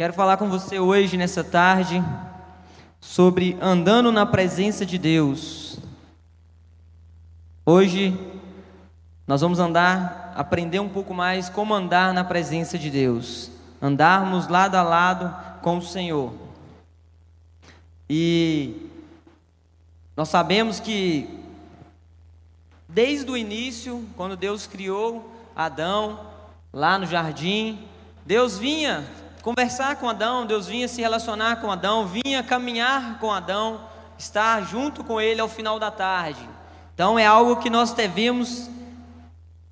Quero falar com você hoje, nessa tarde, sobre andando na presença de Deus. Hoje, nós vamos andar, aprender um pouco mais como andar na presença de Deus, andarmos lado a lado com o Senhor. E nós sabemos que, desde o início, quando Deus criou Adão, lá no jardim, Deus vinha conversar com Adão, Deus vinha se relacionar com Adão, vinha caminhar com Adão, estar junto com ele ao final da tarde. Então é algo que nós devemos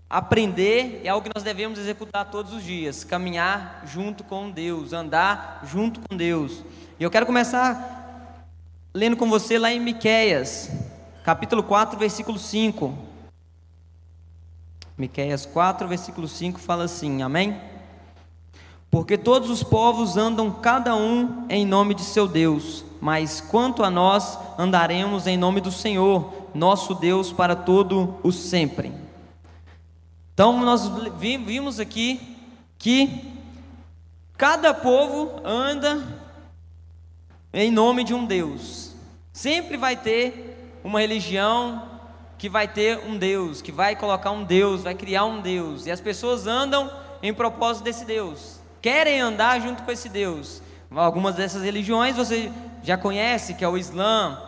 aprender, é algo que nós devemos executar todos os dias, caminhar junto com Deus, andar junto com Deus. E eu quero começar lendo com você lá em Miqueias, capítulo 4, versículo 5. Miqueias 4, versículo 5 fala assim: Amém? Porque todos os povos andam cada um em nome de seu Deus, mas quanto a nós, andaremos em nome do Senhor, nosso Deus para todo o sempre. Então nós vimos aqui que cada povo anda em nome de um Deus. Sempre vai ter uma religião que vai ter um Deus, que vai colocar um Deus, vai criar um Deus, e as pessoas andam em propósito desse Deus querem andar junto com esse Deus. Algumas dessas religiões você já conhece, que é o Islã,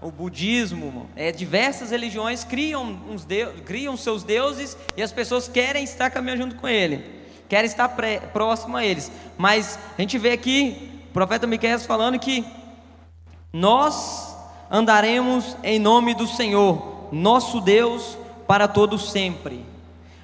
o budismo, é, diversas religiões criam, uns deus, criam seus deuses e as pessoas querem estar caminhando junto com ele, querem estar pré, próximo a eles. Mas a gente vê aqui o profeta Miqueias falando que nós andaremos em nome do Senhor, nosso Deus, para todo sempre.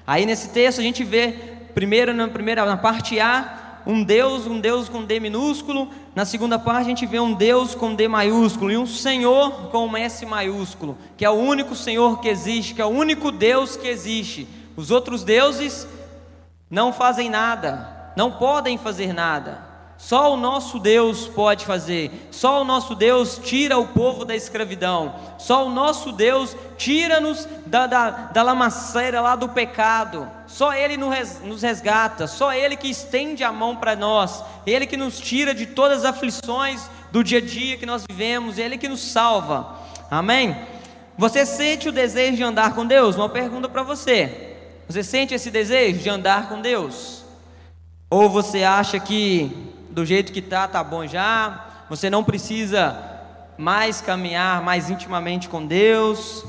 Aí nesse texto a gente vê primeiro na primeira na parte A, um Deus, um Deus com D minúsculo, na segunda parte a gente vê um Deus com D maiúsculo e um Senhor com um S maiúsculo, que é o único Senhor que existe, que é o único Deus que existe. Os outros deuses não fazem nada, não podem fazer nada. Só o nosso Deus pode fazer. Só o nosso Deus tira o povo da escravidão. Só o nosso Deus tira-nos da, da, da lamaceira lá do pecado. Só Ele nos resgata. Só Ele que estende a mão para nós. Ele que nos tira de todas as aflições do dia a dia que nós vivemos. Ele que nos salva. Amém? Você sente o desejo de andar com Deus? Uma pergunta para você. Você sente esse desejo de andar com Deus? Ou você acha que do jeito que tá, tá bom já. Você não precisa mais caminhar mais intimamente com Deus.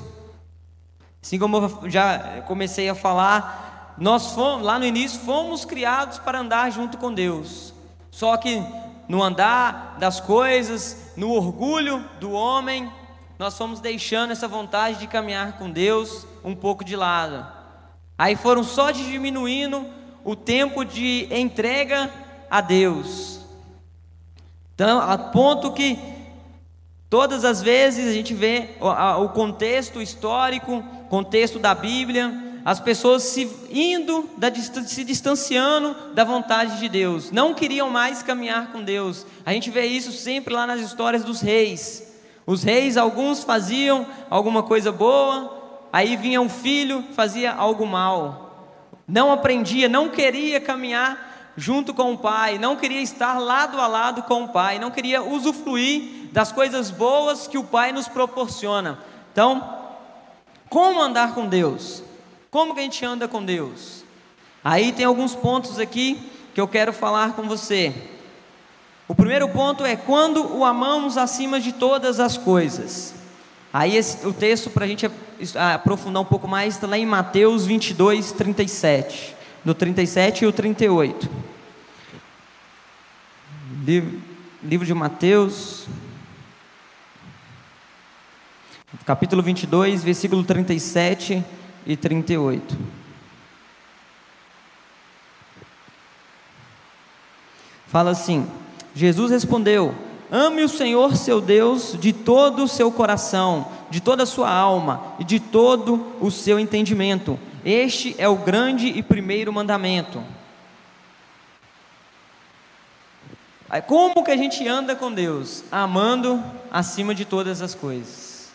Assim como eu já comecei a falar, nós fomos, lá no início fomos criados para andar junto com Deus. Só que no andar das coisas, no orgulho do homem, nós fomos deixando essa vontade de caminhar com Deus um pouco de lado. Aí foram só diminuindo o tempo de entrega a Deus. Então, a ponto que todas as vezes a gente vê o, contexto histórico, contexto da Bíblia, as pessoas se indo, se distanciando da vontade de Deus, não queriam mais caminhar com Deus. A gente vê isso sempre lá nas histórias dos reis. Os reis, alguns faziam alguma coisa boa, aí vinha um filho, fazia algo mal não aprendia, não queria caminhar junto com o Pai, não queria estar lado a lado com o Pai, não queria usufruir das coisas boas que o Pai nos proporciona. Então, como andar com Deus? Como que a gente anda com Deus? Aí tem alguns pontos aqui que eu quero falar com você. O primeiro ponto é quando o amamos acima de todas as coisas. Aí esse, o texto para a gente aprofundar um pouco mais está lá em Mateus 22, 37. Do 37 e o 38. Livro de Mateus, capítulo 22, versículo 37 e 38. Fala assim: Jesus respondeu: Ame o Senhor seu Deus de todo o seu coração, de toda a sua alma e de todo o seu entendimento. Este é o grande e primeiro mandamento. Como que a gente anda com Deus? Amando acima de todas as coisas.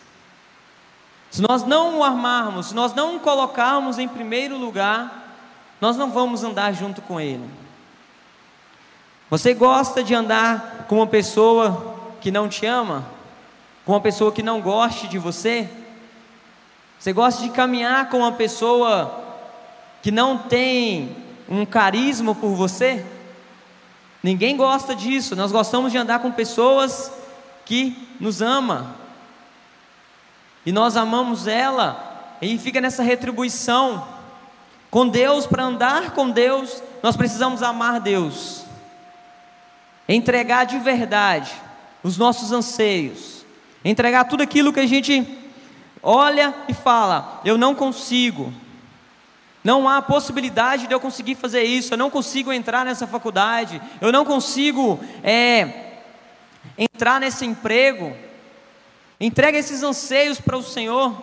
Se nós não o amarmos, se nós não o colocarmos em primeiro lugar, nós não vamos andar junto com Ele. Você gosta de andar com uma pessoa que não te ama? Com uma pessoa que não goste de você? Você gosta de caminhar com uma pessoa que não tem um carisma por você? Ninguém gosta disso. Nós gostamos de andar com pessoas que nos ama. E nós amamos ela e fica nessa retribuição. Com Deus, para andar com Deus, nós precisamos amar Deus. Entregar de verdade os nossos anseios. Entregar tudo aquilo que a gente olha e fala: eu não consigo. Não há possibilidade de eu conseguir fazer isso. Eu não consigo entrar nessa faculdade. Eu não consigo é, entrar nesse emprego. Entrega esses anseios para o Senhor.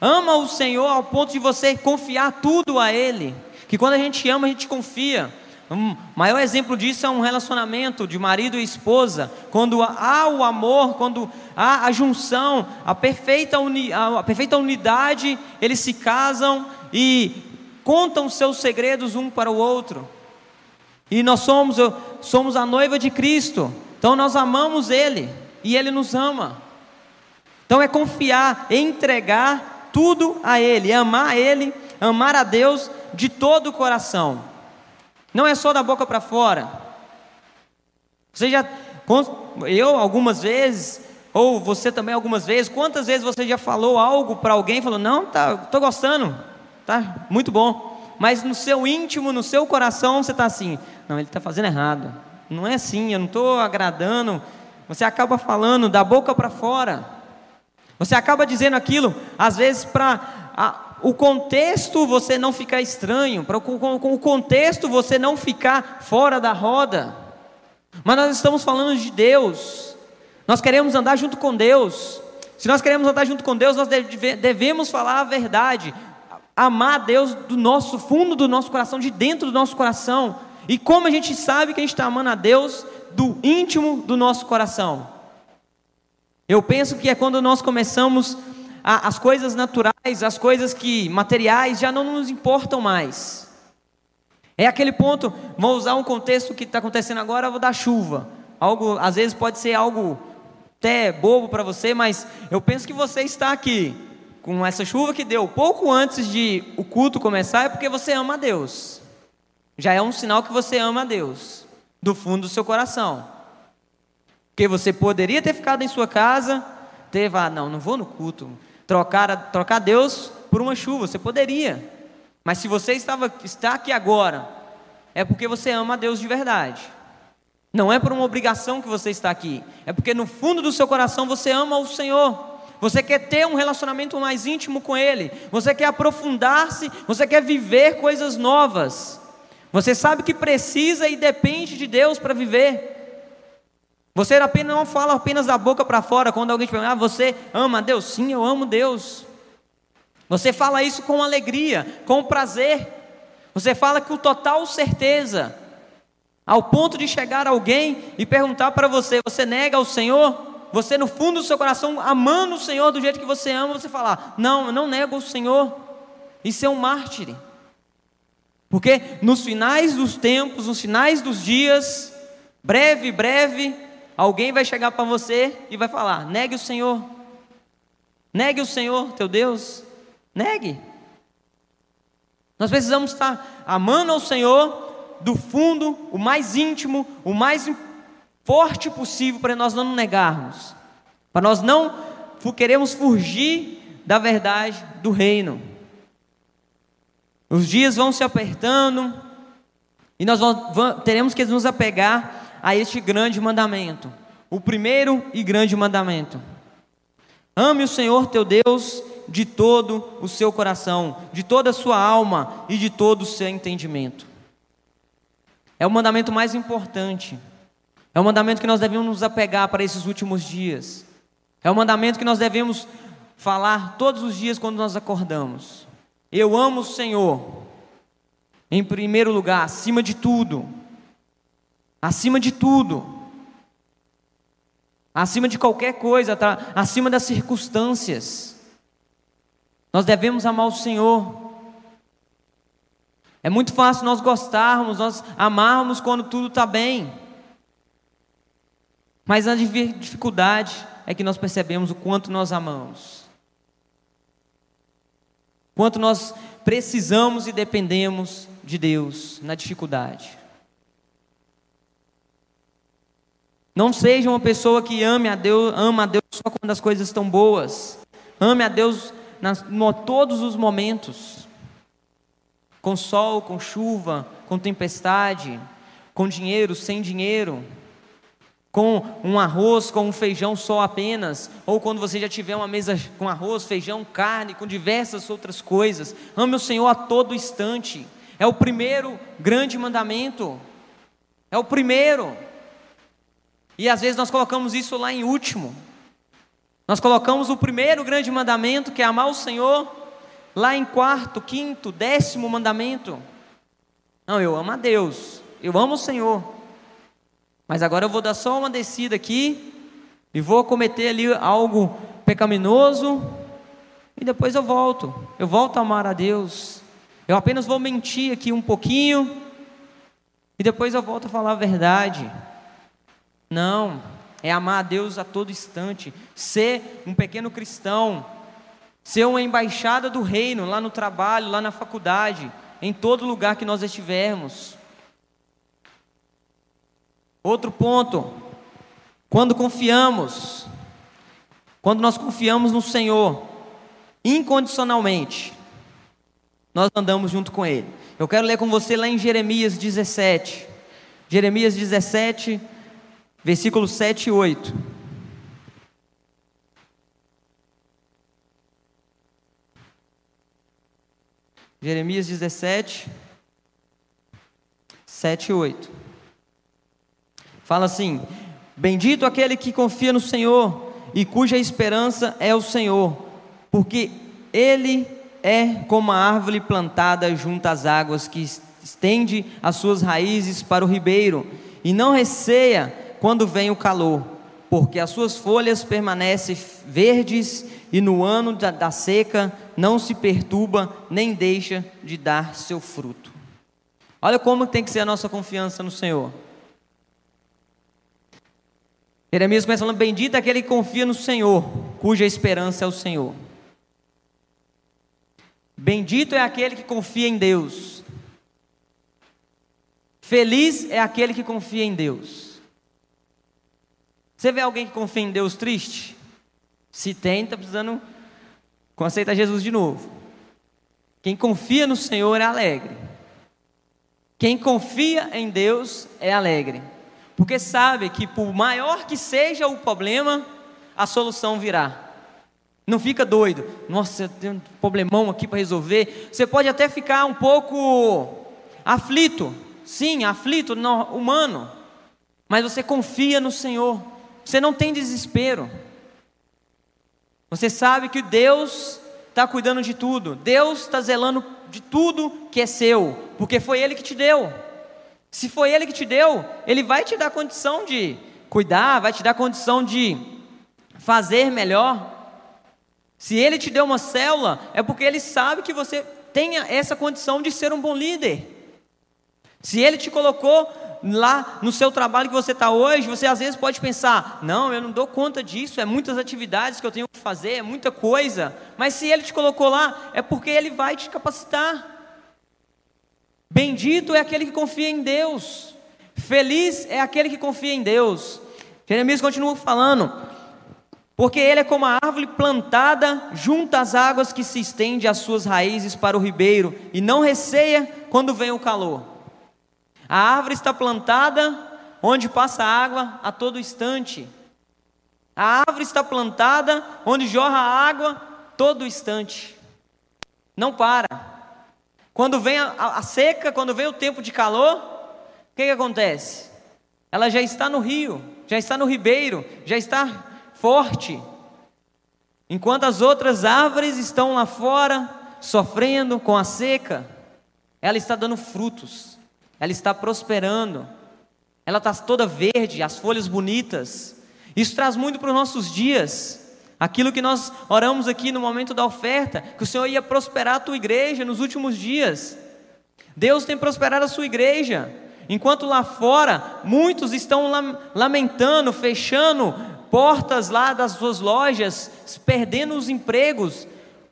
Ama o Senhor ao ponto de você confiar tudo a Ele. Que quando a gente ama, a gente confia. Um maior exemplo disso é um relacionamento de marido e esposa, quando há o amor, quando há a junção, a perfeita, uni, a perfeita unidade, eles se casam e contam seus segredos um para o outro. E nós somos, somos a noiva de Cristo, então nós amamos Ele e Ele nos ama. Então é confiar, entregar tudo a Ele, amar Ele, amar a Deus de todo o coração. Não é só da boca para fora. Você já, eu algumas vezes, ou você também algumas vezes, quantas vezes você já falou algo para alguém e falou, não, tá, tô gostando, tá, muito bom. Mas no seu íntimo, no seu coração, você está assim, não, ele está fazendo errado. Não é assim, eu não estou agradando. Você acaba falando da boca para fora. Você acaba dizendo aquilo, às vezes para o contexto você não ficar estranho, para com o contexto você não ficar fora da roda. Mas nós estamos falando de Deus. Nós queremos andar junto com Deus. Se nós queremos andar junto com Deus, nós devemos falar a verdade, amar Deus do nosso fundo do nosso coração, de dentro do nosso coração. E como a gente sabe que a gente está amando a Deus do íntimo do nosso coração? Eu penso que é quando nós começamos as coisas naturais, as coisas que materiais já não nos importam mais. É aquele ponto, vou usar um contexto que está acontecendo agora, vou dar chuva. Algo, às vezes pode ser algo até bobo para você, mas eu penso que você está aqui com essa chuva que deu pouco antes de o culto começar, é porque você ama a Deus. Já é um sinal que você ama a Deus, do fundo do seu coração. Porque você poderia ter ficado em sua casa, teve, ah, não, não vou no culto, trocar, trocar Deus por uma chuva, você poderia. Mas se você estava, está aqui agora, é porque você ama a Deus de verdade. Não é por uma obrigação que você está aqui, é porque no fundo do seu coração você ama o Senhor. Você quer ter um relacionamento mais íntimo com Ele, você quer aprofundar-se, você quer viver coisas novas. Você sabe que precisa e depende de Deus para viver. Você apenas não fala apenas da boca para fora quando alguém te pergunta, ah, você ama Deus? Sim, eu amo Deus. Você fala isso com alegria, com prazer. Você fala com total certeza. Ao ponto de chegar alguém e perguntar para você: você nega o Senhor? Você, no fundo do seu coração, amando o Senhor do jeito que você ama, você falar: não, eu não nego o Senhor. Isso é um mártir. Porque nos finais dos tempos, nos finais dos dias, breve, breve, Alguém vai chegar para você e vai falar: negue o Senhor. Negue o Senhor, teu Deus. Negue. Nós precisamos estar amando ao Senhor do fundo, o mais íntimo, o mais forte possível para nós não negarmos. Para nós não queremos fugir da verdade do reino. Os dias vão se apertando e nós teremos que nos apegar a este grande mandamento, o primeiro e grande mandamento. Ame o Senhor teu Deus de todo o seu coração, de toda a sua alma e de todo o seu entendimento. É o mandamento mais importante. É o mandamento que nós devemos nos apegar para esses últimos dias. É o mandamento que nós devemos falar todos os dias quando nós acordamos. Eu amo o Senhor, em primeiro lugar, acima de tudo acima de tudo, acima de qualquer coisa, tá? acima das circunstâncias. Nós devemos amar o Senhor. É muito fácil nós gostarmos, nós amarmos quando tudo está bem. Mas a dificuldade é que nós percebemos o quanto nós amamos. Quanto nós precisamos e dependemos de Deus na dificuldade. Não seja uma pessoa que ame a Deus, ama a Deus só quando as coisas estão boas. Ame a Deus nas, em todos os momentos. Com sol, com chuva, com tempestade, com dinheiro, sem dinheiro, com um arroz, com um feijão só apenas, ou quando você já tiver uma mesa com arroz, feijão, carne, com diversas outras coisas. Ame o Senhor a todo instante. É o primeiro grande mandamento. É o primeiro. E às vezes nós colocamos isso lá em último. Nós colocamos o primeiro grande mandamento, que é amar o Senhor, lá em quarto, quinto, décimo mandamento. Não, eu amo a Deus, eu amo o Senhor. Mas agora eu vou dar só uma descida aqui e vou cometer ali algo pecaminoso e depois eu volto. Eu volto a amar a Deus. Eu apenas vou mentir aqui um pouquinho e depois eu volto a falar a verdade. Não, é amar a Deus a todo instante, ser um pequeno cristão, ser uma embaixada do reino lá no trabalho, lá na faculdade, em todo lugar que nós estivermos. Outro ponto, quando confiamos, quando nós confiamos no Senhor, incondicionalmente, nós andamos junto com Ele. Eu quero ler com você lá em Jeremias 17. Jeremias 17, versículos 7 e 8. Jeremias 17, 7 e 8. Fala assim: Bendito aquele que confia no Senhor e cuja esperança é o Senhor, porque ele é como a árvore plantada junto às águas que estende as suas raízes para o ribeiro e não receia quando vem o calor, porque as suas folhas permanecem verdes e no ano da, da seca não se perturba nem deixa de dar seu fruto. Olha como tem que ser a nossa confiança no Senhor. Jeremias começa falando: Bendito é aquele que confia no Senhor, cuja esperança é o Senhor. Bendito é aquele que confia em Deus. Feliz é aquele que confia em Deus. Você vê alguém que confia em Deus triste? Se tem, está precisando aceitar Jesus de novo. Quem confia no Senhor é alegre. Quem confia em Deus é alegre. Porque sabe que por maior que seja o problema, a solução virá. Não fica doido. Nossa, eu tenho um problemão aqui para resolver. Você pode até ficar um pouco aflito. Sim, aflito, humano. Mas você confia no Senhor. Você não tem desespero. Você sabe que Deus está cuidando de tudo. Deus está zelando de tudo que é seu, porque foi Ele que te deu. Se foi Ele que te deu, Ele vai te dar condição de cuidar, vai te dar condição de fazer melhor. Se Ele te deu uma célula, é porque Ele sabe que você tenha essa condição de ser um bom líder. Se Ele te colocou lá no seu trabalho que você está hoje, você às vezes pode pensar: não, eu não dou conta disso, é muitas atividades que eu tenho que fazer, é muita coisa. Mas se Ele te colocou lá, é porque Ele vai te capacitar. Bendito é aquele que confia em Deus, feliz é aquele que confia em Deus. Jeremias continua falando: porque ele é como a árvore plantada junto às águas que se estende as suas raízes para o ribeiro e não receia quando vem o calor. A árvore está plantada onde passa água a todo instante. A árvore está plantada onde jorra água todo instante. Não para. Quando vem a, a, seca, quando vem o tempo de calor, o que, que acontece? Ela já está no rio, já está no ribeiro, já está forte. Enquanto as outras árvores estão lá fora, sofrendo com a seca, ela está dando frutos ela está prosperando, ela está toda verde, as folhas bonitas. Isso traz muito para os nossos dias. Aquilo que nós oramos aqui no momento da oferta, que o Senhor ia prosperar a tua igreja nos últimos dias. Deus tem prosperado a sua igreja. Enquanto lá fora muitos estão lamentando, fechando portas lá das suas lojas, perdendo os empregos.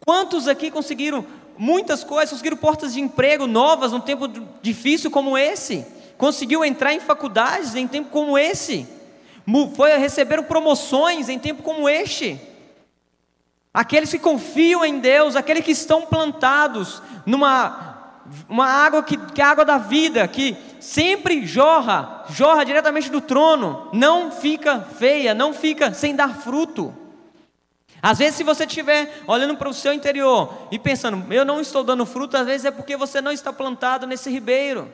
Quantos aqui conseguiram muitas coisas, conseguiram portas de emprego novas num tempo difícil como esse? Conseguiu entrar em faculdades em tempo como esse? Foi receberam promoções em tempo como este? Aqueles que confiam em Deus, aqueles que estão plantados numa uma água que, que é a água da vida, que sempre jorra, jorra diretamente do trono, não fica feia, não fica sem dar fruto. Às vezes, se você estiver olhando para o seu interior e pensando, eu não estou dando fruto, às vezes é porque você não está plantado nesse ribeiro,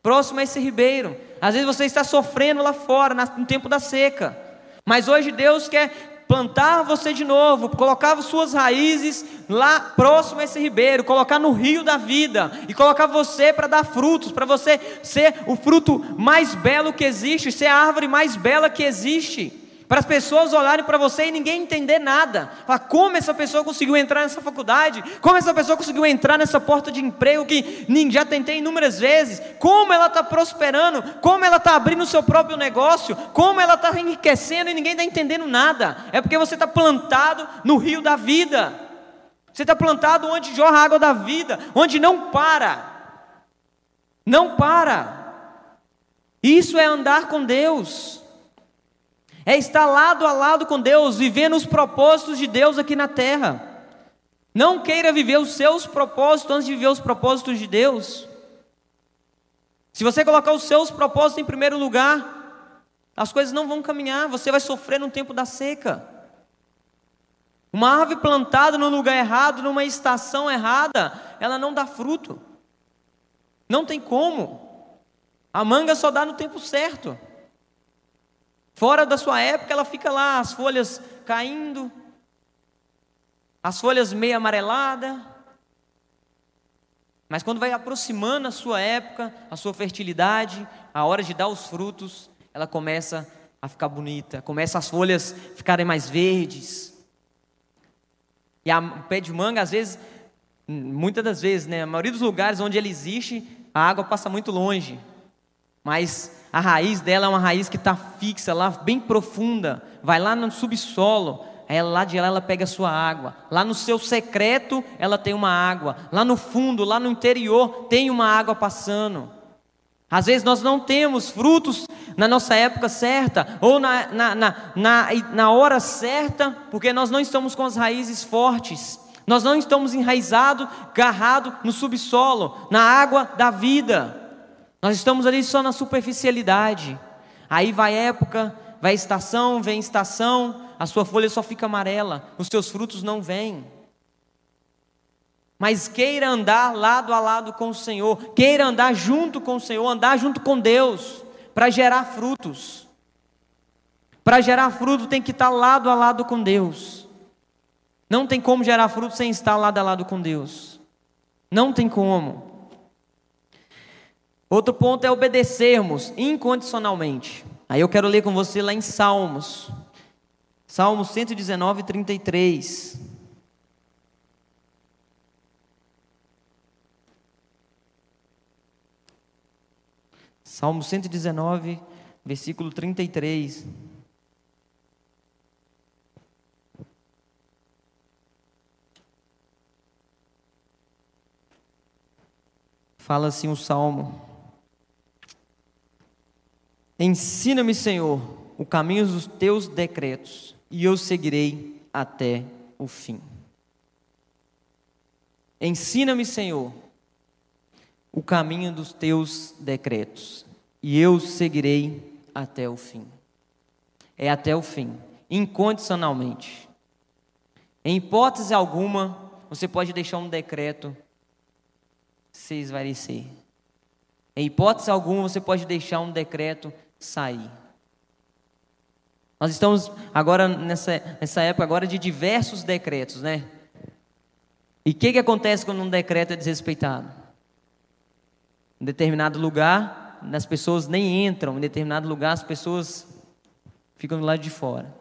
próximo a esse ribeiro. Às vezes você está sofrendo lá fora, no tempo da seca. Mas hoje Deus quer plantar você de novo, colocar suas raízes lá próximo a esse ribeiro, colocar no rio da vida e colocar você para dar frutos, para você ser o fruto mais belo que existe, ser a árvore mais bela que existe para as pessoas olharem para você e ninguém entender nada. Falar, como essa pessoa conseguiu entrar nessa faculdade? Como essa pessoa conseguiu entrar nessa porta de emprego que já tentei inúmeras vezes? Como ela está prosperando? Como ela está abrindo o seu próprio negócio? Como ela está enriquecendo e ninguém está entendendo nada? É porque você está plantado no rio da vida. Você está plantado onde jorra a água da vida, onde não para. Não para. Isso é andar com Deus é estar lado a lado com Deus, vivendo os propósitos de Deus aqui na terra. Não queira viver os seus propósitos antes de viver os propósitos de Deus. Se você colocar os seus propósitos em primeiro lugar, as coisas não vão caminhar, você vai sofrer no tempo da seca. Uma árvore plantada no lugar errado, numa estação errada, ela não dá fruto. Não tem como. A manga só dá no tempo certo. Fora da sua época, ela fica lá, as folhas caindo, as folhas meio amareladas. Mas quando vai aproximando a sua época, a sua fertilidade, a hora de dar os frutos, ela começa a ficar bonita, começa as folhas ficarem mais verdes. E a, o pé de manga, às vezes, muitas das vezes, né, a maioria dos lugares onde ele existe, a água passa muito longe. Mas a raiz dela é uma raiz que está fixa lá, bem profunda, vai lá no subsolo, aí lá de lá ela pega a sua água, lá no seu secreto ela tem uma água, lá no fundo, lá no interior tem uma água passando. Às vezes nós não temos frutos na nossa época certa, ou na, na, na, na, na hora certa, porque nós não estamos com as raízes fortes. Nós não estamos enraizados, garrados no subsolo, na água da vida. Nós estamos ali só na superficialidade. Aí vai época, vai estação, vem estação, a sua folha só fica amarela, os seus frutos não vêm. Mas queira andar lado a lado com o Senhor, queira andar junto com o Senhor, andar junto com Deus, para gerar frutos. Para gerar fruto tem que estar lado a lado com Deus. Não tem como gerar fruto sem estar lado a lado com Deus. Não tem como. Outro ponto é obedecermos incondicionalmente. Aí eu quero ler com você lá em Salmos. Salmos 119, 33. Salmo 119, versículo 33. Fala assim o salmo: Ensina-me, Senhor, o caminho dos teus decretos, e eu seguirei até o fim. Ensina-me, Senhor, o caminho dos teus decretos, e eu seguirei até o fim. É até o fim, incondicionalmente. Em hipótese alguma, você pode deixar um decreto se esvaecer. Em hipótese alguma, você pode deixar um decreto sair. Nós estamos agora nessa, nessa época agora de diversos decretos, né? E o que, que acontece quando um decreto é desrespeitado? Em determinado lugar, as pessoas nem entram, em determinado lugar as pessoas ficam do lado de fora.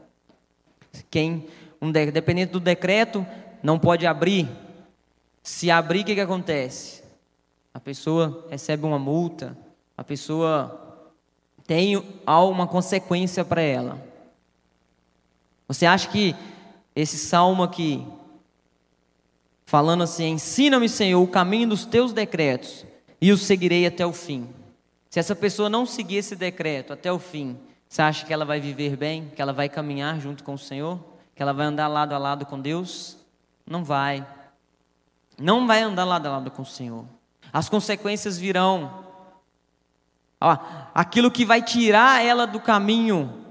Quem, um, dependendo do decreto, não pode abrir. Se abrir, o que, que acontece? a pessoa recebe uma multa, a pessoa tem uma consequência para ela. Você acha que esse salmo aqui, falando assim: Ensina-me, Senhor, o caminho dos teus decretos, e os seguirei até o fim. Se essa pessoa não seguir esse decreto até o fim, você acha que ela vai viver bem? Que ela vai caminhar junto com o Senhor? Que ela vai andar lado a lado com Deus? Não vai. Não vai andar lado a lado com o Senhor. As consequências virão. Aquilo que vai tirar ela do caminho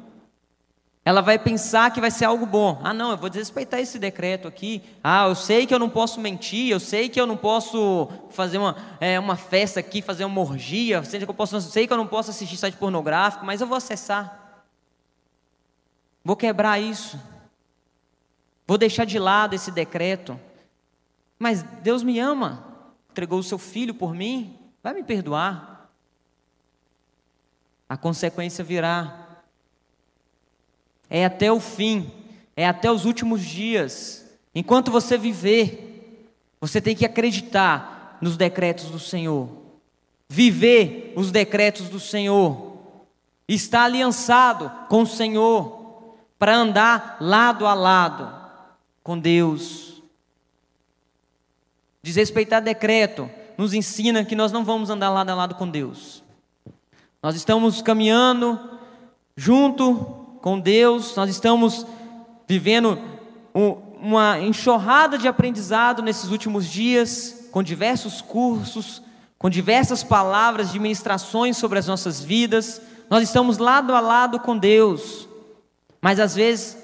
ela vai pensar que vai ser algo bom. Ah, não, eu vou desrespeitar esse decreto aqui. Ah, eu sei que eu não posso mentir, eu sei que eu não posso fazer uma, é, uma festa aqui, fazer uma orgia, eu sei que, eu posso, eu sei que eu não posso assistir site pornográfico, mas eu vou acessar. Vou quebrar isso. Vou deixar de lado esse decreto. Mas Deus me ama, entregou o seu filho por mim, vai me perdoar. A consequência virá é até o fim, é até os últimos dias. Enquanto você viver, você tem que acreditar nos decretos do Senhor, viver os decretos do Senhor, estar aliançado com o Senhor, para andar lado a lado com Deus. Desrespeitar decreto nos ensina que nós não vamos andar lado a lado com Deus. Nós estamos caminhando junto com Deus, nós estamos vivendo uma enxurrada de aprendizado nesses últimos dias, com diversos cursos, com diversas palavras de ministrações sobre as nossas vidas. Nós estamos lado a lado com Deus, mas às vezes,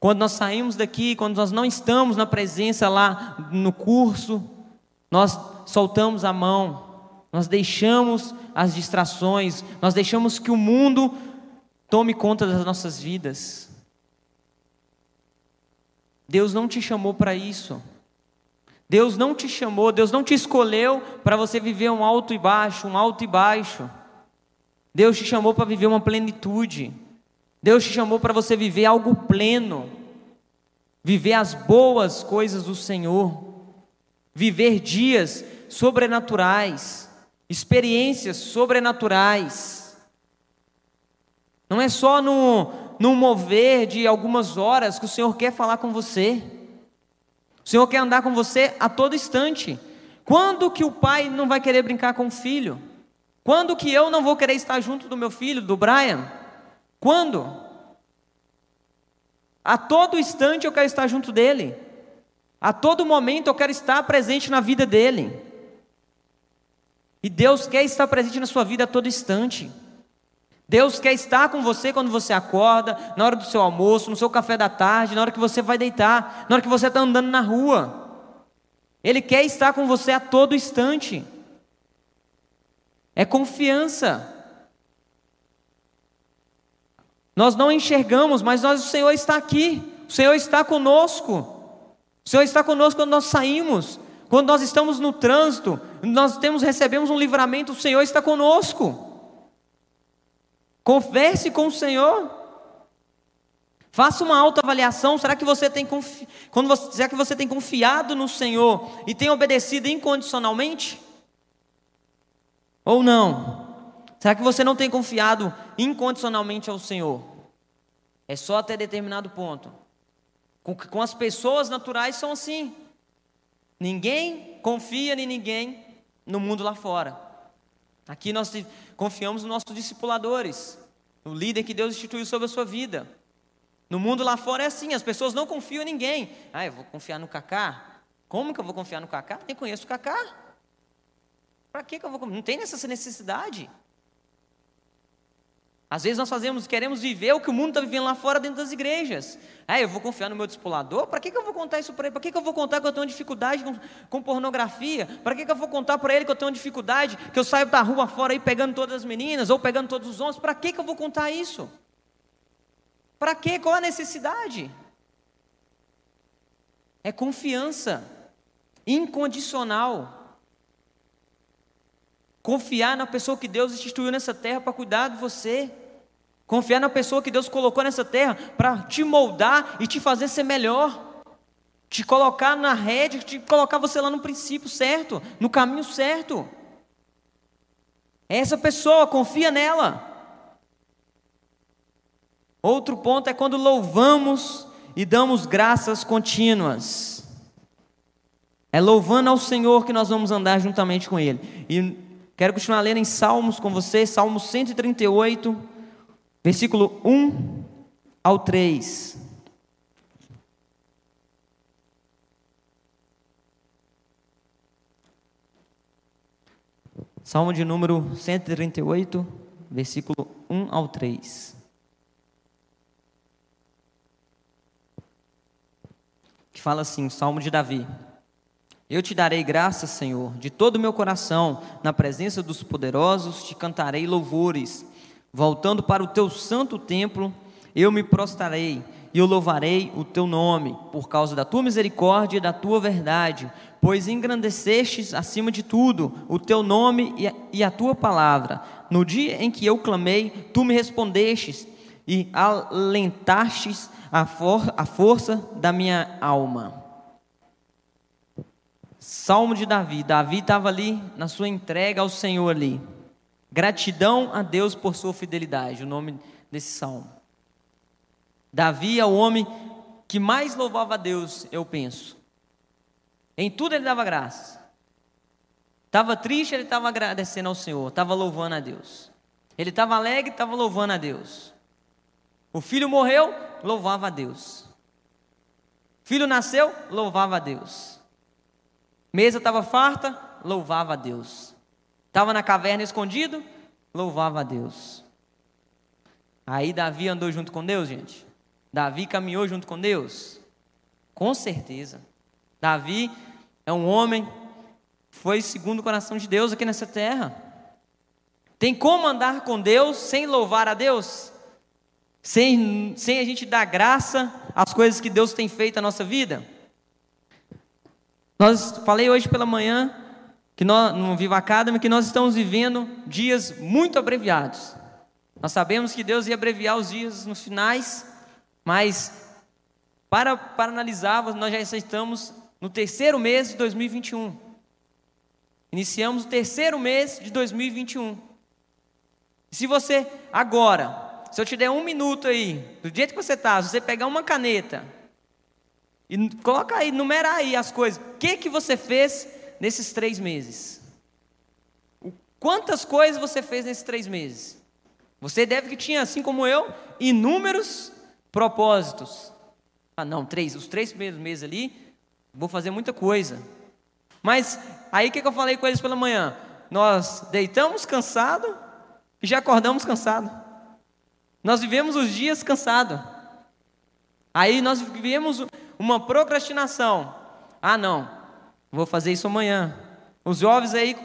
quando nós saímos daqui, quando nós não estamos na presença lá no curso, nós soltamos a mão, nós deixamos as distrações, nós deixamos que o mundo Tome conta das nossas vidas. Deus não te chamou para isso. Deus não te chamou, Deus não te escolheu para você viver um alto e baixo, um alto e baixo. Deus te chamou para viver uma plenitude. Deus te chamou para você viver algo pleno. Viver as boas coisas do Senhor. Viver dias sobrenaturais, experiências sobrenaturais. Não é só no, no mover de algumas horas que o Senhor quer falar com você. O Senhor quer andar com você a todo instante. Quando que o pai não vai querer brincar com o filho? Quando que eu não vou querer estar junto do meu filho, do Brian? Quando? A todo instante eu quero estar junto dele. A todo momento eu quero estar presente na vida dele. E Deus quer estar presente na sua vida a todo instante. Deus quer estar com você quando você acorda, na hora do seu almoço, no seu café da tarde, na hora que você vai deitar, na hora que você está andando na rua. Ele quer estar com você a todo instante. É confiança. Nós não enxergamos, mas nós, o Senhor está aqui. O Senhor está conosco. O Senhor está conosco quando nós saímos. Quando nós estamos no trânsito, nós temos recebemos um livramento, o Senhor está conosco. Converse com o Senhor. Faça uma autoavaliação. Será que você tem confi... quando você... será que você tem confiado no Senhor e tem obedecido incondicionalmente? Ou não? Será que você não tem confiado incondicionalmente ao Senhor? É só até determinado ponto. Com, com as pessoas naturais são assim. Ninguém confia em ninguém no mundo lá fora. Aqui nós confiamos nos nossos discipuladores, no líder que Deus instituiu sobre a sua vida. No mundo lá fora é assim, as pessoas não confiam em ninguém. Ah, eu vou confiar no Cacá? Como que eu vou confiar no Cacá? Nem conheço o Cacá. Para que, que eu vou confiar? Não tem essa necessidade. Às vezes nós fazemos, queremos viver o que o mundo está vivendo lá fora dentro das igrejas. Ah, eu vou confiar no meu discipulador? Para que, que eu vou contar isso para ele? Para que, que eu vou contar que eu tenho dificuldade com, com pornografia? Para que, que eu vou contar para ele que eu tenho dificuldade, que eu saio da rua fora aí pegando todas as meninas ou pegando todos os homens? Para que, que eu vou contar isso? Para que? Qual a necessidade? É confiança incondicional. Confiar na pessoa que Deus instituiu nessa terra para cuidar de você. Confiar na pessoa que Deus colocou nessa terra para te moldar e te fazer ser melhor. Te colocar na rede, te colocar você lá no princípio certo, no caminho certo. É essa pessoa, confia nela. Outro ponto é quando louvamos e damos graças contínuas. É louvando ao Senhor que nós vamos andar juntamente com Ele. E quero continuar lendo em Salmos com você, Salmo 138, versículo 1 ao 3. Salmo de número 138, versículo 1 ao 3. Que fala assim, Salmo de Davi. Eu te darei graças, Senhor, de todo o meu coração, na presença dos poderosos te cantarei louvores. Voltando para o teu santo templo, eu me prostrarei e eu louvarei o teu nome, por causa da tua misericórdia e da tua verdade, pois engrandecestes acima de tudo o teu nome e a, tua palavra. No dia em que eu clamei, tu me respondestes e alentastes a, for, a força da minha alma. Salmo de Davi. Davi estava ali na sua entrega ao Senhor ali. Gratidão a Deus por sua fidelidade, o nome desse salmo. Davi é o homem que mais louvava a Deus, eu penso. Em tudo ele dava graças. Estava triste, ele estava agradecendo ao Senhor, estava louvando a Deus. Ele estava alegre, estava louvando a Deus. O filho morreu, louvava a Deus. Filho nasceu, louvava a Deus. Mesa estava farta, louvava a Deus. Estava na caverna escondido, louvava a Deus. Aí Davi andou junto com Deus, gente. Davi caminhou junto com Deus? Com certeza. Davi é um homem, foi segundo o coração de Deus aqui nessa terra. Tem como andar com Deus sem louvar a Deus? Sem, sem a gente dar graça às coisas que Deus tem feito na nossa vida? Nós falei hoje pela manhã que nós, no Viva Academy que nós estamos vivendo dias muito abreviados. Nós sabemos que Deus ia abreviar os dias nos finais, mas para, para analisar, nós já estamos no terceiro mês de 2021. Iniciamos o terceiro mês de 2021. Se você, agora, se eu te der um minuto aí, do jeito que você está, se você pegar uma caneta e coloca aí, numerar aí as coisas, o que, que você fez nesses três meses? Quantas coisas você fez nesses três meses? Você deve que tinha, assim como eu, inúmeros propósitos. Ah, não, três, os três primeiros meses ali, vou fazer muita coisa. Mas aí o que, que eu falei com eles pela manhã? Nós deitamos cansado e já acordamos cansado. Nós vivemos os dias cansado. Aí nós vivemos uma procrastinação. Ah, não, vou fazer isso amanhã. Os jovens aí,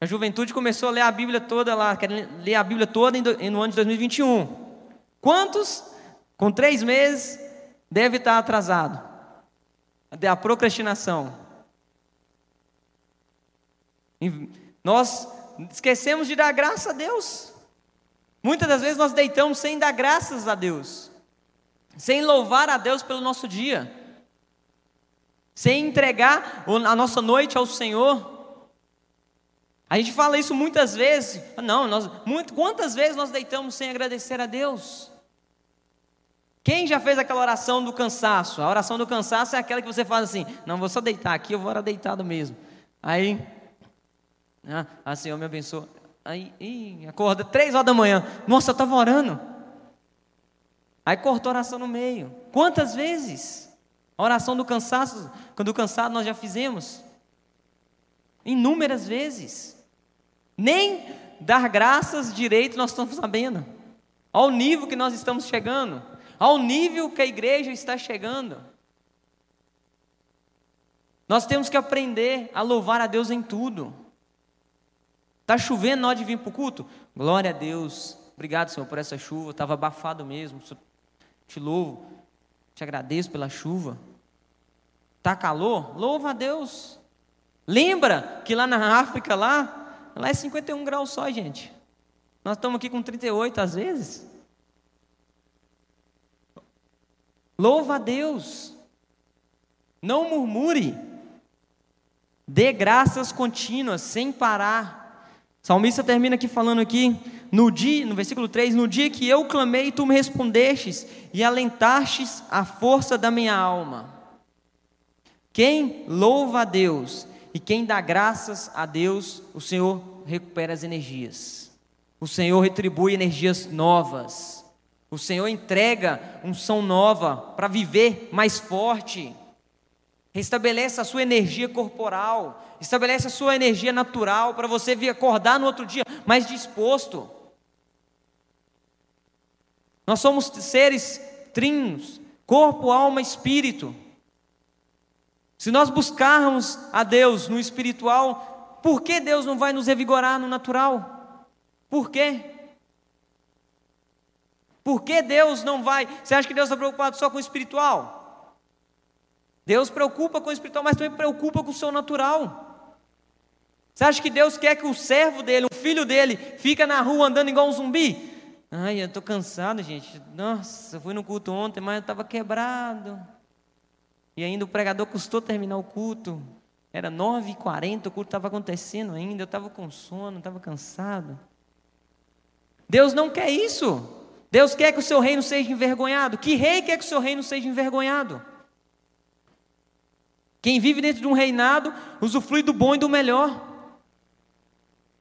a juventude começou a ler a Bíblia toda lá, querem ler a Bíblia toda no ano de 2021. Quantos, com três meses, deve estar atrasado? a procrastinação. Nós esquecemos de dar graça a Deus. Muitas das vezes nós deitamos sem dar graças a Deus, sem louvar a Deus pelo nosso dia, sem entregar a nossa noite ao Senhor. A gente fala isso muitas vezes. Não, nós, muito, quantas vezes nós deitamos sem agradecer a Deus? Quem já fez aquela oração do cansaço? A oração do cansaço é aquela que você faz assim: não vou só deitar aqui, eu vou orar deitado mesmo. Aí, ah, ah Senhor me abençoa. Aí, ih, acorda três horas da manhã. Nossa, eu estava orando. Aí cortou a oração no meio. Quantas vezes? A oração do cansaço, quando cansado nós já fizemos. Inúmeras vezes. Nem dar graças direito nós estamos sabendo. Ao nível que nós estamos chegando ao nível que a igreja está chegando. Nós temos que aprender a louvar a Deus em tudo. Está chovendo na hora de vir para o culto? Glória a Deus. Obrigado, Senhor, por essa chuva. Estava abafado mesmo. Te louvo. Te agradeço pela chuva. Está calor? Louva a Deus. Lembra que lá na África, lá, lá é 51 graus só, gente. Nós estamos aqui com 38 às vezes. Louva a Deus. Não murmure. Dê graças contínuas, sem parar. Salmista termina aqui falando aqui, no dia, no versículo 3, no dia que eu clamei, tu me respondestes e alentastes a força da minha alma. Quem louva a Deus e quem dá graças a Deus, o Senhor recupera as energias. O Senhor retribui energias novas. O Senhor entrega unção nova para viver mais forte. Restabelece a sua energia corporal, estabelece a sua energia natural para você vir acordar no outro dia mais disposto. Nós somos seres trinos, corpo, alma, espírito. Se nós buscarmos a Deus no espiritual, por que Deus não vai nos revigorar no natural? Por quê? Por que Deus não vai? Você acha que Deus está preocupado só com o espiritual? Deus preocupa com o espiritual, mas também preocupa com o seu natural. Você acha que Deus quer que o servo dele, o filho dele, fica na rua andando igual um zumbi? Ai, eu estou cansado, gente. Nossa, eu fui no culto ontem, mas eu estava quebrado. E ainda o pregador custou terminar o culto. Era 9h40, o culto estava acontecendo ainda, eu estava com sono, estava cansado. Deus não quer isso. Deus quer que o seu reino seja envergonhado. Que rei quer que o seu reino seja envergonhado? Quem vive dentro de um reinado usufrui do bom e do melhor.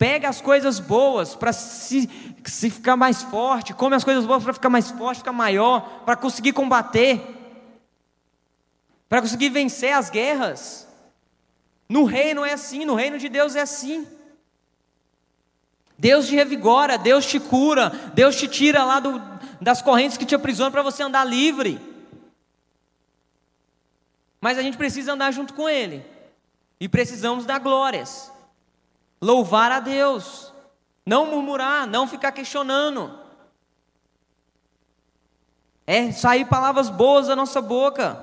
Pega as coisas boas para se, se ficar mais forte, come as coisas boas para ficar mais forte, ficar maior, para conseguir combater, para conseguir vencer as guerras. No reino é assim, no reino de Deus é assim. Deus te revigora, Deus te cura, Deus te tira lá do, das correntes que te aprisionam para você andar livre. Mas a gente precisa andar junto com Ele, e precisamos dar glórias louvar a Deus, não murmurar, não ficar questionando. É sair palavras boas da nossa boca.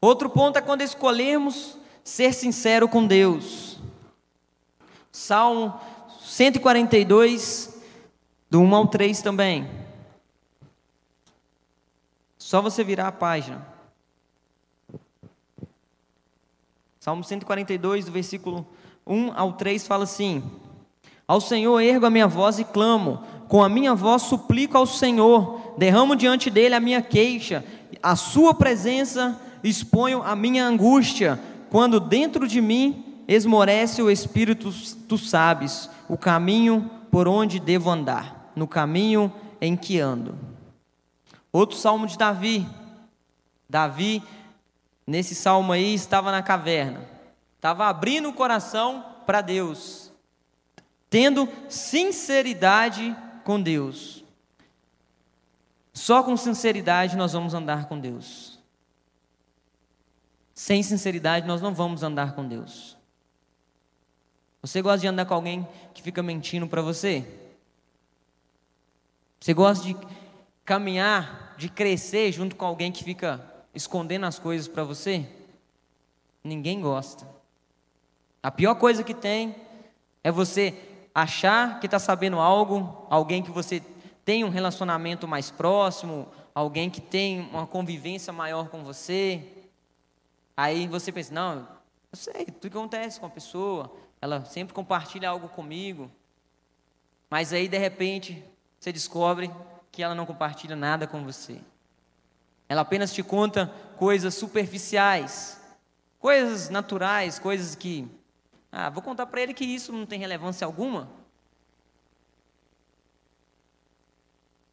Outro ponto é quando escolhemos ser sincero com Deus. Salmo 142, do 1 ao 3 também. Só você virar a página. Salmo 142, do versículo 1 ao 3, fala assim: Ao Senhor ergo a minha voz e clamo, com a minha voz suplico ao Senhor, derramo diante dele a minha queixa, a sua presença exponho a minha angústia, quando dentro de mim esmorece o espírito, tu sabes o caminho por onde devo andar, no caminho em que ando. Outro salmo de Davi. Davi nesse salmo aí, estava na caverna, estava abrindo o coração para Deus, tendo sinceridade com Deus. Só com sinceridade nós vamos andar com Deus. Sem sinceridade nós não vamos andar com Deus. Você gosta de andar com alguém que fica mentindo para você? Você gosta de caminhar, de crescer junto com alguém que fica escondendo as coisas para você? Ninguém gosta. A pior coisa que tem é você achar que está sabendo algo, alguém que você tem um relacionamento mais próximo, alguém que tem uma convivência maior com você. Aí você pensa, não, eu sei, tudo que acontece com a pessoa, ela sempre compartilha algo comigo. Mas aí, de repente, você descobre que ela não compartilha nada com você. Ela apenas te conta coisas superficiais, coisas naturais, coisas que. Ah, vou contar para ele que isso não tem relevância alguma.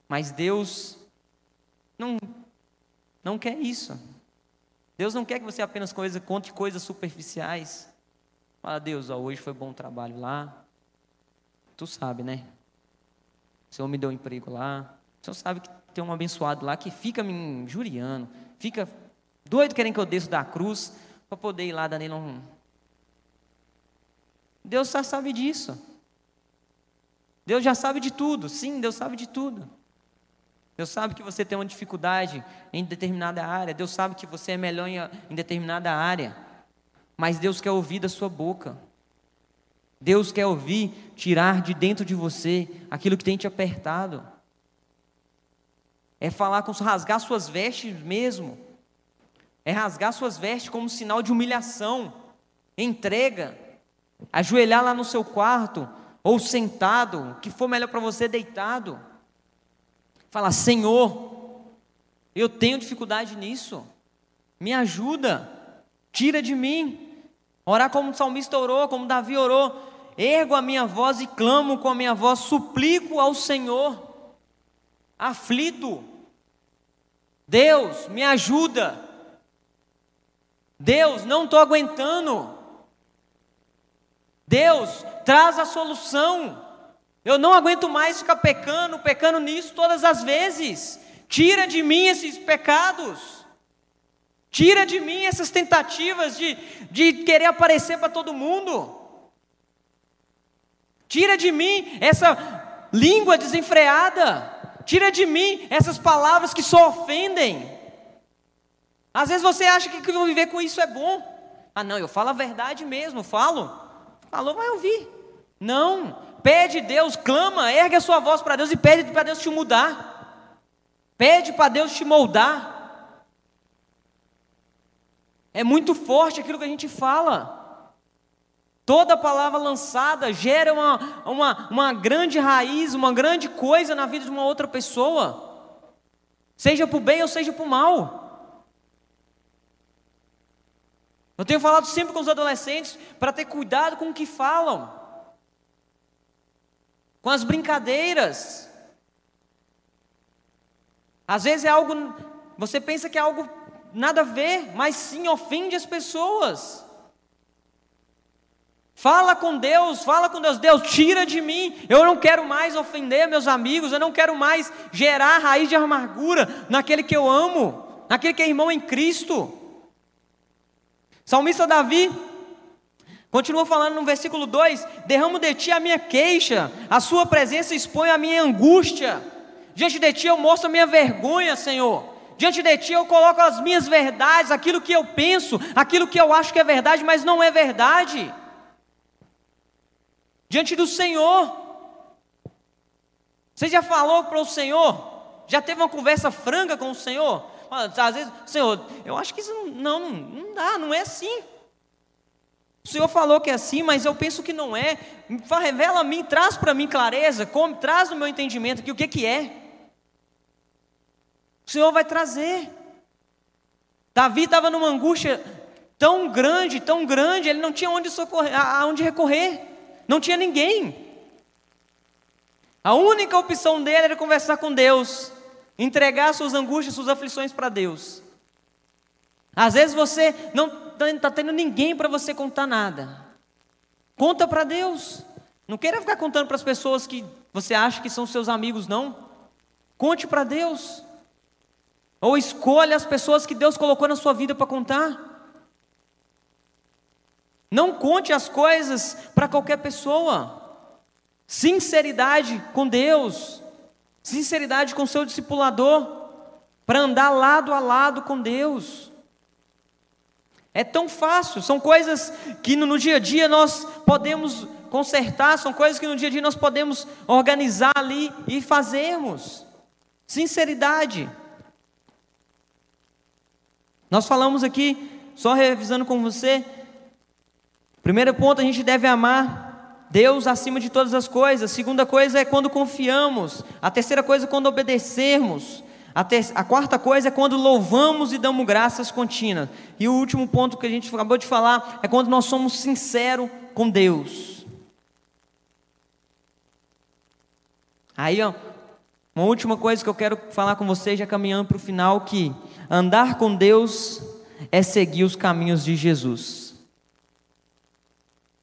Mas Deus não, não quer isso. Deus não quer que você apenas coisa, conte coisas superficiais. Fala, Deus, ó, hoje foi bom trabalho lá. Tu sabe, né? O Senhor me deu um emprego lá. O Senhor sabe que tem um abençoado lá que fica me injuriando, fica doido querendo que eu desça da cruz para poder ir lá dar nele um. Deus já sabe disso. Deus já sabe de tudo. Sim, Deus sabe de tudo. Deus sabe que você tem uma dificuldade em determinada área. Deus sabe que você é melhor em, em determinada área. Mas Deus quer ouvir da sua boca. Deus quer ouvir, tirar de dentro de você aquilo que tem te apertado. É falar com rasgar suas vestes mesmo. É rasgar suas vestes como sinal de humilhação, entrega. ajoelhar lá no seu quarto, ou sentado, o que for melhor para você, deitado. Falar: Senhor, eu tenho dificuldade nisso, me ajuda, tira de mim. Orar como o salmista orou, como Davi orou. Ergo a minha voz e clamo com a minha voz, suplico ao Senhor, aflito. Deus, me ajuda. Deus, não estou aguentando. Deus, traz a solução. Eu não aguento mais ficar pecando, pecando nisso todas as vezes. Tira de mim esses pecados. Tira de mim essas tentativas de, de querer aparecer para todo mundo. Tira de mim essa língua desenfreada. Tira de mim essas palavras que só ofendem. Às vezes você acha que viver com isso é bom. Ah, não, eu falo a verdade mesmo, falo. Falou, vai ouvir. Não, pede Deus, clama, ergue a sua voz para Deus e pede para Deus te mudar. Pede para Deus te moldar. É muito forte aquilo que a gente fala. Toda palavra lançada gera uma, uma, uma grande raiz, uma grande coisa na vida de uma outra pessoa, seja para o bem ou seja para o mal. Eu tenho falado sempre com os adolescentes para ter cuidado com o que falam, com as brincadeiras. Às vezes é algo, você pensa que é algo nada a ver, mas sim ofende as pessoas. Fala com Deus, fala com Deus, Deus, tira de mim. Eu não quero mais ofender meus amigos, eu não quero mais gerar raiz de amargura naquele que eu amo, naquele que é irmão em Cristo. Salmista Davi continua falando no versículo 2: Derramo de ti a minha queixa, a sua presença expõe a minha angústia. Diante de ti eu mostro a minha vergonha, Senhor. Diante de ti eu coloco as minhas verdades, aquilo que eu penso, aquilo que eu acho que é verdade, mas não é verdade. Diante do Senhor. Você já falou para o Senhor? Já teve uma conversa franca com o Senhor? Às vezes, Senhor, eu acho que isso não, não, não dá, não é assim. O Senhor falou que é assim, mas eu penso que não é. Revela a mim, traz para mim clareza, come, traz no meu entendimento aqui o que, que é. O Senhor vai trazer. Davi estava numa angústia tão grande, tão grande, ele não tinha onde socorrer, aonde recorrer, não tinha ninguém. A única opção dele era conversar com Deus. Entregar suas angústias, suas aflições para Deus. Às vezes você não está tendo ninguém para você contar nada. Conta para Deus. Não queira ficar contando para as pessoas que você acha que são seus amigos, não. Conte para Deus. Ou escolha as pessoas que Deus colocou na sua vida para contar. Não conte as coisas para qualquer pessoa. Sinceridade com Deus sinceridade com seu discipulador, para andar lado a lado com Deus. É tão fácil, são coisas que no, dia a dia nós podemos consertar, são coisas que no dia a dia nós podemos organizar ali e fazermos. Sinceridade. Nós falamos aqui, só revisando com você, primeiro ponto, a gente deve amar Deus acima de todas as coisas. Segunda coisa é quando confiamos. A terceira coisa é quando obedecemos. A, ter... a, quarta coisa é quando louvamos e damos graças contínuas. E o último ponto que a gente acabou de falar é quando nós somos sinceros com Deus. Aí, ó, uma última coisa que eu quero falar com vocês, já caminhando para o final, que andar com Deus é seguir os caminhos de Jesus.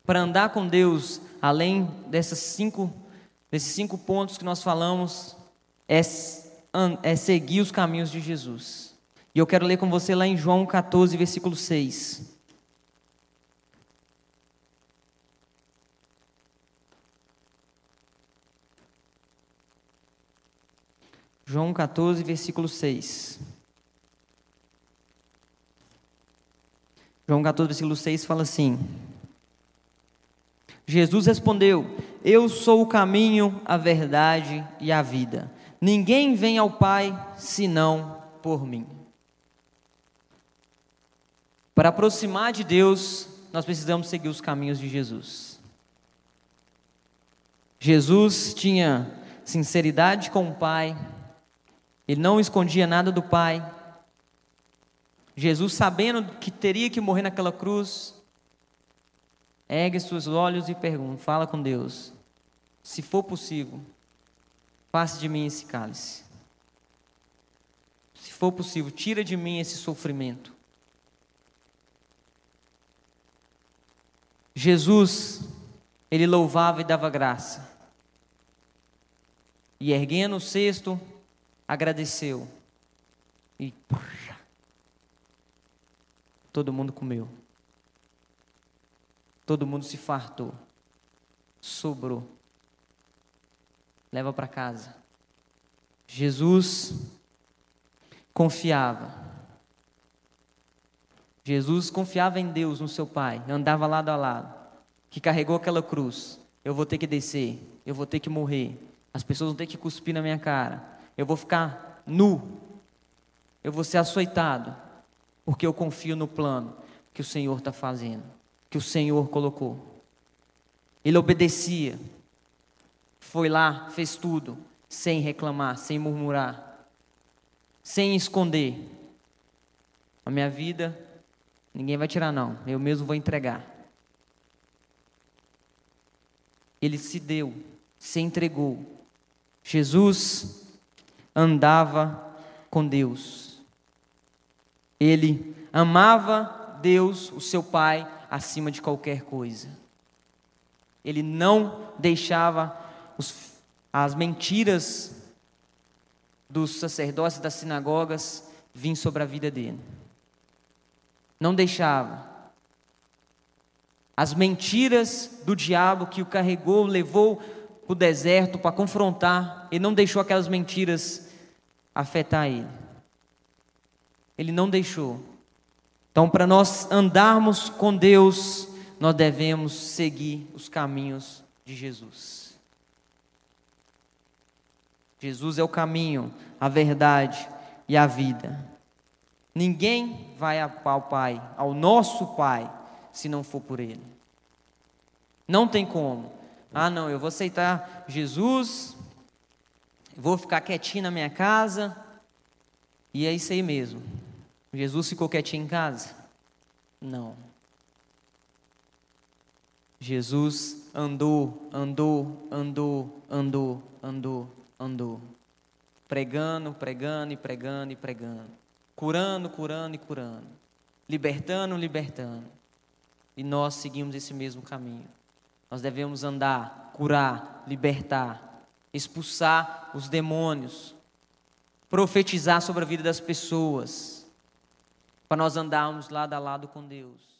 Para andar com Deus além dessas cinco, desses cinco pontos que nós falamos, é, é seguir os caminhos de Jesus. E eu quero ler com você lá em João 14, versículo 6. João 14, versículo 6. João 14, versículo 6 fala assim: Jesus respondeu: Eu sou o caminho, a verdade e a vida. Ninguém vem ao Pai senão por mim. Para aproximar de Deus, nós precisamos seguir os caminhos de Jesus. Jesus tinha sinceridade com o Pai, ele não escondia nada do Pai. Jesus, sabendo que teria que morrer naquela cruz, ergue seus olhos e pergunta, fala com Deus: se for possível, passe de mim esse cálice. Se for possível, tira de mim esse sofrimento. Jesus, ele louvava e dava graça. E erguendo o cesto, agradeceu. E puxa, todo mundo comeu. Todo mundo se fartou. Sobrou. Leva para casa. Jesus confiava. Jesus confiava em Deus, no seu Pai, andava lado a lado, que carregou aquela cruz. Eu vou ter que descer, eu vou ter que morrer, as pessoas vão ter que cuspir na minha cara, eu vou ficar nu, eu vou ser açoitado, porque eu confio no plano que o Senhor está fazendo, que o Senhor colocou. Ele obedecia, foi lá, fez tudo, sem reclamar, sem murmurar sem esconder. A minha vida, ninguém vai tirar, não. Eu mesmo vou entregar. Ele se deu, se entregou. Jesus andava com Deus. Ele amava Deus, o seu Pai, acima de qualquer coisa. Ele não deixava os, as mentiras dos sacerdotes das sinagogas vir sobre a vida dele. Não deixava. As mentiras do diabo que o carregou, levou para o deserto para confrontar, ele não deixou aquelas mentiras afetar ele. Ele não deixou. Então, para nós andarmos com Deus, nós devemos seguir os caminhos de Jesus. Jesus é o caminho, a verdade e a vida. Ninguém vai ao Pai, ao nosso Pai, se não for por Ele. Não tem como. Ah, não, eu vou aceitar Jesus, vou ficar quietinho na minha casa, e é isso aí mesmo. Jesus ficou quietinho em casa? Não. Jesus andou, andou, andou, andou, andou, andou. Pregando, pregando e pregando e pregando. Curando, curando e curando. Libertando, libertando. E nós seguimos esse mesmo caminho. Nós devemos andar, curar, libertar, expulsar os demônios, profetizar sobre a vida das pessoas, para nós andarmos lado a lado com Deus.